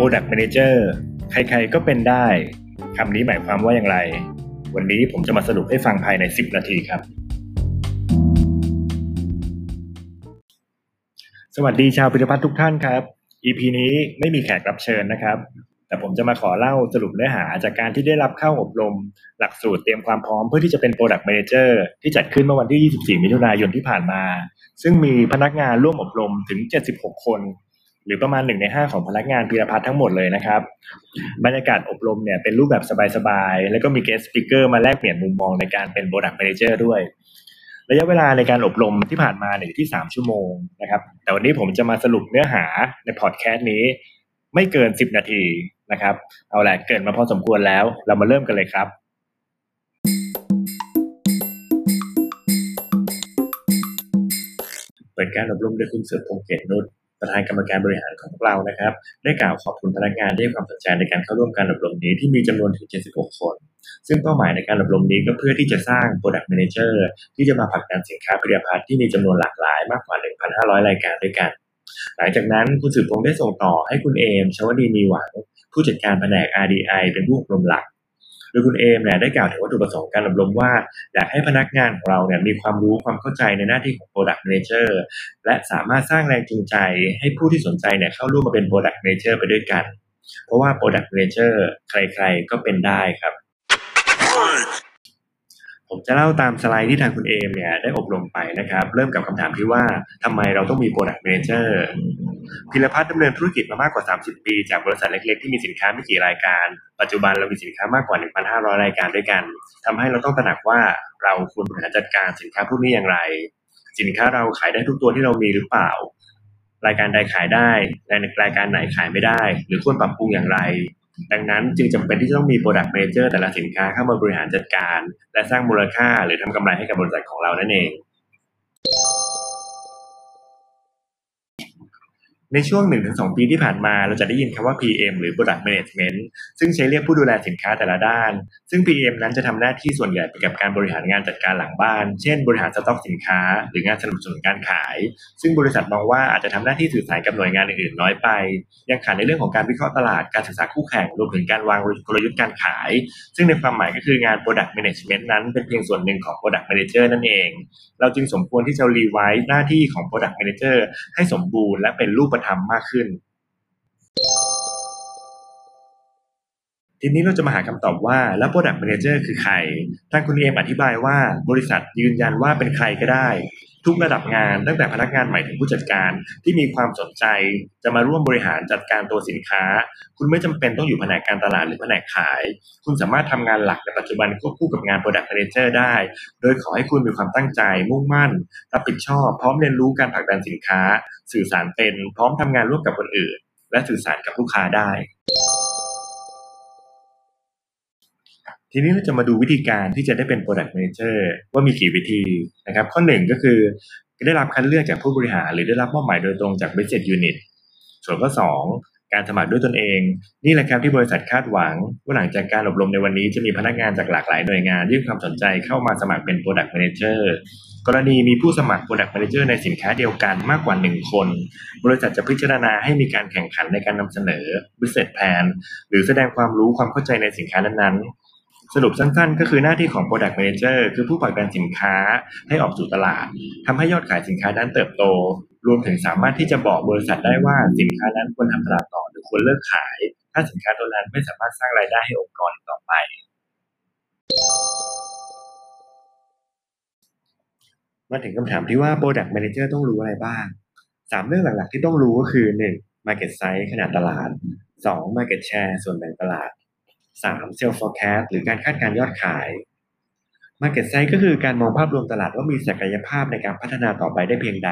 Product Manager ใครๆก็เป็นได้คำนี้หมายความว่าอย่างไร วันนี้ผมจะมาสรุปให้ฟังภายใน 10 นาทีครับ สวัสดีชาวพิพิธภัณฑ์ทุกท่านครับ EP นี้ไม่มีแขกรับเชิญนะครับ แต่ผมจะมาขอเล่าสรุปเนื้อหาจากการที่ได้รับเข้าอบรม หลักสูตรเตรียมความพร้อมเพื่อที่จะเป็น Product Manager ที่จัดขึ้นเมื่อวันที่ 24 มิถุนายนที่ผ่านมา ซึ่งมีพนักงานร่วมอบรมถึง 76 คน หรือประมาณหนึ่งในห้าของพนักงานพิรพัฒน์ทั้งหมดเลยนะครับ บรรยากาศอบรมเนี่ยเป็นรูปแบบสบายๆ แล้วก็มี guest speaker มาแลกเปลี่ยนมุมมองในการเป็น Product Manager ด้วย ระยะเวลาในการอบรมที่ผ่านมาเนี่ยอยู่ที่ 3 ชั่วโมงนะครับ แต่วันนี้ผมจะมาสรุปเนื้อหาในพอดแคสต์นี้ ไม่เกิน 10 นาทีนะครับ เอาละเกินมาพอสมควรแล้ว เรามาเริ่มกันเลยครับเปิดการอบรมโดยคุณเสือพงเกตนุช ประธานกรรมการบริหารของเรานะครับ ได้กล่าวขอบคุณพนักงานที่ให้ความสนใจในการเข้าร่วมการอบรมนี้ที่มีจำนวนถึง 76 คน ซึ่งเป้าหมายในการอบรมนี้ก็เพื่อที่จะสร้าง Product Manager ที่จะมาผลักดันสินค้าผลิตภัณฑ์ที่มีจำนวนหลากหลายมากกว่า 1,500 รายการด้วยกัน หลังจากนั้นคุณสืบพงษ์ได้ส่งต่อให้คุณเอมชวดีมีหวัง ผู้จัดการแผนก RDI เป็นผู้อบรมหลัก โดยคุณเอมเนี่ยได้กล่าวถึงวัตถุประสงค์การอบรมว่า อยากให้พนักงานของเราเนี่ยมีความรู้ความเข้าใจในหน้าที่ของ Product Manager และสามารถสร้างแรงจูงใจให้ผู้ที่สนใจเนี่ยเข้าร่วมมาเป็น Product Manager ไปด้วยกัน เพราะว่า Product Manager ใครๆก็เป็นได้ครับ ผมจะเล่าตามสไลด์ที่ทางคุณเอมเนี่ยได้อบรมไปนะครับ เริ่มกับคำถามที่ว่าทำไมเราต้องมี Product Manager พิรพัฒน์ดำเนินธุรกิจมามากกว่า 30 ปี จากบริษัทเล็กๆ ที่มีสินค้าไม่กี่รายการ ปัจจุบันเรามีสินค้ามากกว่า 1,500 รายการด้วยกันทำให้เราต้องตระหนักว่าเราควรบริหารจัดการสินค้าพวกนี้อย่างไร สินค้าเราขายได้ทุกตัวที่เรามีหรือเปล่า รายการใดขายได้รายการไหนขายไม่ได้ หรือควรปรับปรุงอย่างไร ดังนั้นจึงจำเป็นที่จะต้องมี Product Manager แต่ละสินค้าเข้ามาบริหารจัดการ และสร้างมูลค่าหรือทำกำไรให้กับบริษัทของเรานั่นเอง ในช่วง 1-2 ปีที่ผ่านมาเราจะได้ยินคำว่า PM หรือ Product Management ซึ่งใช้เรียกผู้ดูแลสินค้าแต่ละด้าน ซึ่ง PM นั้นจะทำหน้าที่ส่วนใหญ่ไปกับการบริหารงานจัดการหลังบ้าน เช่น บริหารสต็อกสินค้า หรืองานสนับสนุนการขาย ซึ่งบริษัทมองว่าอาจจะทำหน้าที่สื่อสารกับหน่วยงานอื่นๆน้อยไป ยังขาดในเรื่องของการวิเคราะห์ตลาด การศึกษาคู่แข่ง รวมถึงการวางกลยุทธ์การขาย ซึ่งในความหมายก็คืองาน Product Management นั้นเป็นเพียงส่วนหนึ่งของ Product Manager นั่นเอง เราจึงสมควรที่จะรีไวซ์หน้าที่ของ Product Manager ให้สมบูรณ์และเป็นรูปธรรมมากขึ้น ทีนี้เราจะมาหาคำตอบว่าแล้ว Product Manager คือใคร ทางคุณเอมอธิบายว่าบริษัทยืนยันว่าเป็นใครก็ได้ ทุกระดับงาน ตั้งแต่พนักงานใหม่ถึงผู้จัดการที่มีความสนใจจะมาร่วมบริหารจัดการตัวสินค้า คุณไม่จำเป็นต้องอยู่แผนกการตลาดหรือแผนกขาย คุณสามารถทำงานหลักในปัจจุบันควบคู่กับงาน Product Manager ได้ โดยขอให้คุณมีความตั้งใจ มุ่งมั่น รับผิดชอบ พร้อมเรียนรู้การผลักดันสินค้า สื่อสารเป็น พร้อมทำงานร่วมกับคนอื่น และสื่อสารกับลูกค้าได้ ทีนี้เราจะมาดูวิธีการที่จะได้เป็น Product Manager ว่ามีกี่วิธีนะครับ ข้อหนึ่งก็คือได้รับคัดเลือกจากผู้บริหาร หรือได้รับมอบหมายโดยตรงจาก Business Unit ส่วนข้อสองการสมัครด้วยตนเอง นี่แหละครับที่บริษัทคาดหวัง ว่าหลังจากการอบรมในวันนี้จะมีพนักงานจากหลากหลายหน่วยงาน ยื่นความสนใจเข้ามาสมัครเป็น Product Manager กรณีมีผู้สมัคร Product Manager ในสินค้าเดียวกันมากกว่า 1 คน บริษัทจะพิจารณาให้มีการแข่งขันในการนำเสนอ Business Plan หรือแสดงความรู้ความเข้าใจในสินค้านั้นๆ สรุปสั้นๆ ก็คือหน้าที่ของ Product Manager คือผู้ผลักดันสินค้าให้ออกสู่ตลาดทำให้ยอดขายสินค้านั้นเติบโต รวมถึงสามารถที่จะบอกบริษัทได้ว่าสินค้านั้นควรทำตลาดต่อหรือควรเลิกขาย ถ้าสินค้าตัวนั้นไม่สามารถสร้างรายได้ให้องค์กรต่อไป มาถึงคำถามที่ว่า Product Manager ต้องรู้อะไรบ้างสามเรื่องหลักๆ ที่ต้องรู้ก็คือ 1. Market Size ขนาดตลาด 2. Market Share ส่วนแบ่งตลาด 3. Sales Forecast หรือการคาดการยอดขาย Market Size ก็คือการมองภาพรวมตลาดว่ามีศักยภาพในการพัฒนาต่อไปได้เพียงใด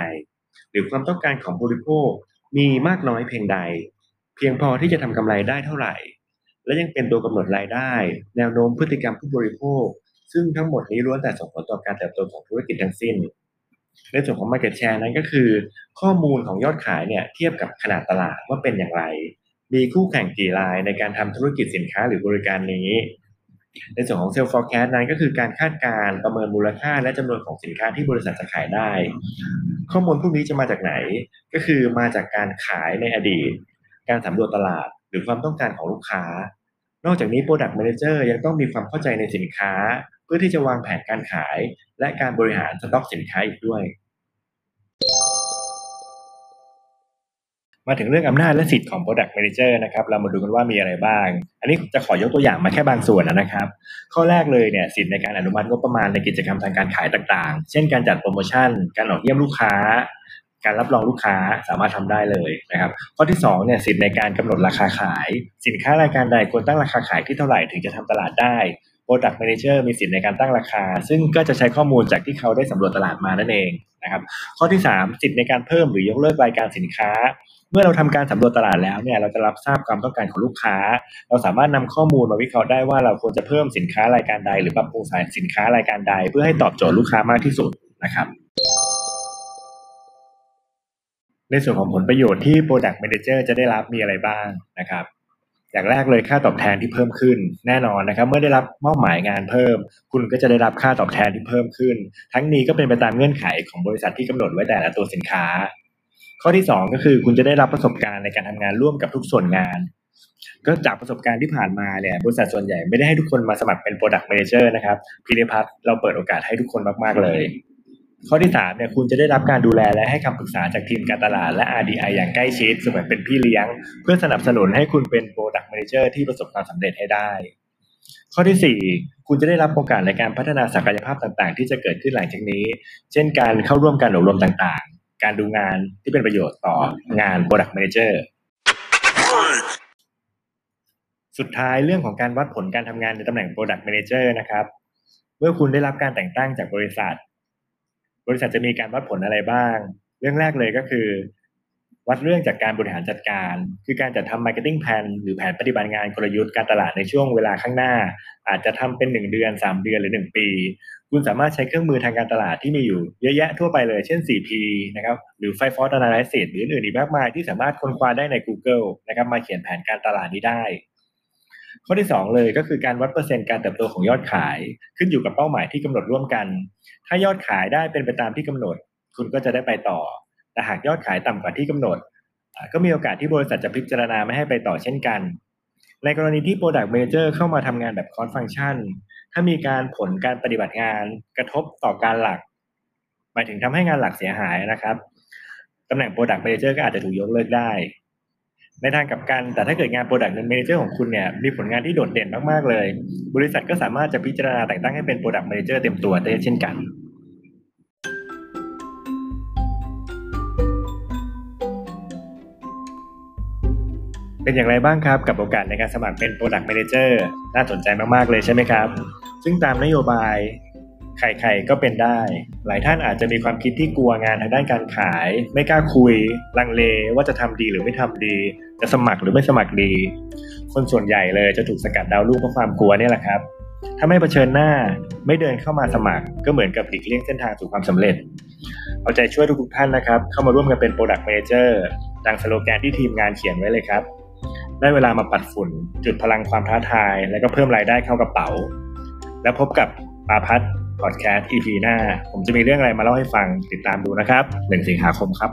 หรือความต้องการของบริโภคมีมากน้อยเพียงใด เพียงพอที่จะทำกำไรได้เท่าไหร่ และยังเป็นตัวกำหนดรายได้ แนวโน้มพฤติกรรมผู้บริโภค ซึ่งทั้งหมดนี้ล้วนแต่ส่งผลต่อการเติบโตของธุรกิจทั้งสิ้นในส่วนของ Market Share นั้นก็คือ ข้อมูลของยอดขายเนี่ยเทียบกับขนาดตลาดว่าเป็นอย่างไร มีคู่แข่งกี่รายในการทำธุรกิจสินค้าหรือบริการนี้ ในส่วนของ Sales Forecast นั้นก็คือการคาดการประเมินมูลค่าและจำนวนของสินค้าที่บริษัทจะขายได้ ข้อมูลพวกนี้จะมาจากไหน ก็คือมาจากการขายในอดีต การสำรวจตลาด หรือรือความต้องการของลูกค้า นอกจากนี้ Product Manager ยังต้องมีความเข้าใจในสินค้า เพื่อที่จะวางแผนการขาย และการบริหารสต็อกสินค้าอีกด้วย มาถึงเรื่องอำนาจและสิทธิ์ของ Product Manager นะครับ เรามาดูกันว่ามีอะไรบ้าง อันนี้จะขอยกตัวอย่างมาแค่บางส่วนนะครับ ข้อแรกเลยเนี่ยสิทธิ์ในการอนุมัติงบประมาณในกิจกรรมทางการขายต่างๆ เช่นการจัดโปรโมชั่น การออกเยี่ยมลูกค้า การรับรองลูกค้าสามารถทำได้เลยนะครับ ข้อที่2เนี่ยสิทธิ์ในการกำหนดราคาขาย สินค้ารายการใดควรตั้งราคาขายที่เท่าไหร่ถึงจะทำตลาดได้ Product Manager มีสิทธิ์ในการตั้งราคา ซึ่งก็จะใช้ข้อมูลจากที่เขาได้สำรวจตลาดมานั่นเองนะครับข้อที่ 3 สิทธิ์ในการเพิ่มหรือยกเลิกรายการสินค้า เมื่อเราทำการสำรวจตลาดแล้วเนี่ยเราจะรับทราบความต้องการของลูกค้า เราสามารถนำข้อมูลมาวิเคราะห์ได้ว่าเราควรจะเพิ่มสินค้ารายการใด หรือปรับปรุงสายสินค้ารายการใด เพื่อให้ตอบโจทย์ลูกค้ามากที่สุดนะครับในส่วนของผลประโยชน์ที่ Product Manager จะได้รับมีอะไรบ้างนะครับ อย่างแรกเลยค่าตอบแทนที่เพิ่มขึ้นแน่นอนนะครับ เมื่อได้รับมอบหมายงานเพิ่ม คุณก็จะได้รับค่าตอบแทนที่เพิ่มขึ้น ทั้งนี้ก็เป็นไปตามเงื่อนไขของบริษัทที่กำหนดไว้แต่ละตัวสินค้า ข้อที่ 2 ก็คือคุณจะได้รับประสบการณ์ในการทำงานร่วมกับทุกส่วนงาน ก็จากประสบการณ์ที่ผ่านมาเนี่ยบริษัทส่วนใหญ่ไม่ได้ให้ทุกคนมาสมัครเป็น Product Manager นะครับพีเดพัทเราเปิดโอกาสให้ทุกคนมากๆเลย ข้อที่3เนี่ยคุณจะได้รับการดูแลและให้คำปรึกษาจากทีมการตลาดและ RDI อย่างใกล้ชิดเสมือนเป็นพี่เลี้ยง เพื่อสนับสนุนให้คุณเป็น Product Manager ที่ประสบความสำเร็จให้ได้ ข้อที่ 4 คุณจะได้รับโอกาสในการพัฒนาศักยภาพต่างๆ ที่จะเกิดขึ้นหลังจากนี้ เช่นการเข้าร่วมการอบรมต่างๆ การดูงานที่เป็นประโยชน์ต่องาน Product Manager สุดท้ายเรื่องของการวัดผลการทำงานในตำแหน่ง Product Manager นะครับเมื่อคุณได้รับการแต่งตั้งจากบริษัท บริษัทจะมีการวัดผลอะไรบ้าง เรื่องแรกเลยก็คือ วัดเรื่องจากการบริหารจัดการ คือการจัดทำ marketing plan หรือแผนปฏิบัติงานกลยุทธ์การตลาดในช่วงเวลาข้างหน้า อาจจะทำเป็น 1 เดือน 3 เดือนหรือ 1 ปี คุณสามารถใช้เครื่องมือทางการตลาดที่มีอยู่เยอะแยะทั่วไปเลย เช่น 4P นะครับหรือ Five Force Analysis หรืออื่นอีกมากมายที่สามารถค้นคว้าได้ใน Google นะครับมาเขียนแผนการตลาดนี้ได้ ข้อที่ 2 เลยก็คือการวัดเปอร์เซ็นต์การเติบโตของยอดขาย ขึ้นอยู่กับเป้าหมายที่กำหนดร่วมกัน ถ้ายอดขายได้เป็นไปตามที่กำหนด คุณก็จะได้ไปต่อ แต่หากยอดขายต่ำกว่าที่กำหนด ก็มีโอกาสที่บริษัทจะพิจารณาไม่ให้ไปต่อเช่นกัน ในกรณีที่ Product Manager เข้ามาทำงานแบบ Cost Function ถ้ามีการผลการปฏิบัติงานกระทบต่อการหลัก หมายถึงทำให้งานหลักเสียหายนะครับตำแหน่ง Product Manager ก็อาจจะถูกยกเลิกได้ ในทางกับกัน แต่ถ้าเกิดงาน Product Manager ของคุณเนี่ยมีผลงานที่โดดเด่นมากๆเลย บริษัทก็สามารถจะพิจารณาแต่งตั้งให้เป็น Product Manager เต็มตัวได้เช่นกันเป็นอย่างไรบ้างครับกับโอกาสในการสมัครเป็น Product Manager น่าสนใจมาก ๆ เลยใช่ไหมครับ ซึ่งตามนโยบาย ใครๆก็เป็นได้ หลายท่านอาจจะมีความคิดที่กลัวงานทางด้านการขาย ไม่กล้าคุย ลังเลว่าจะทำดีหรือไม่ทำดี จะสมัครหรือไม่สมัครดี คนส่วนใหญ่เลยจะถูกสกัดดาวรุ่งเพราะความกลัวนี่แหละครับ ถ้าไม่เผชิญหน้าไม่เดินเข้ามาสมัคร ก็เหมือนกับหลีกเลี่ยงเส้นทางสู่ความสำเร็จ เอาใจช่วยทุกๆท่านนะครับ เข้ามาร่วมกันเป็น Product Manager ดังสโลแกนที่ทีมงานเขียนไว้เลยครับ ได้เวลามาปัดฝุ่น จุดพลังความท้าทาย และก็เพิ่มรายได้เข้ากระเป๋า แล้วพบกับปาพัฒ พอดแคสต์ EP หน้า ผมจะมีเรื่องอะไรมาเล่าให้ฟังติดตามดูนะครับ1สิงหาคมครับ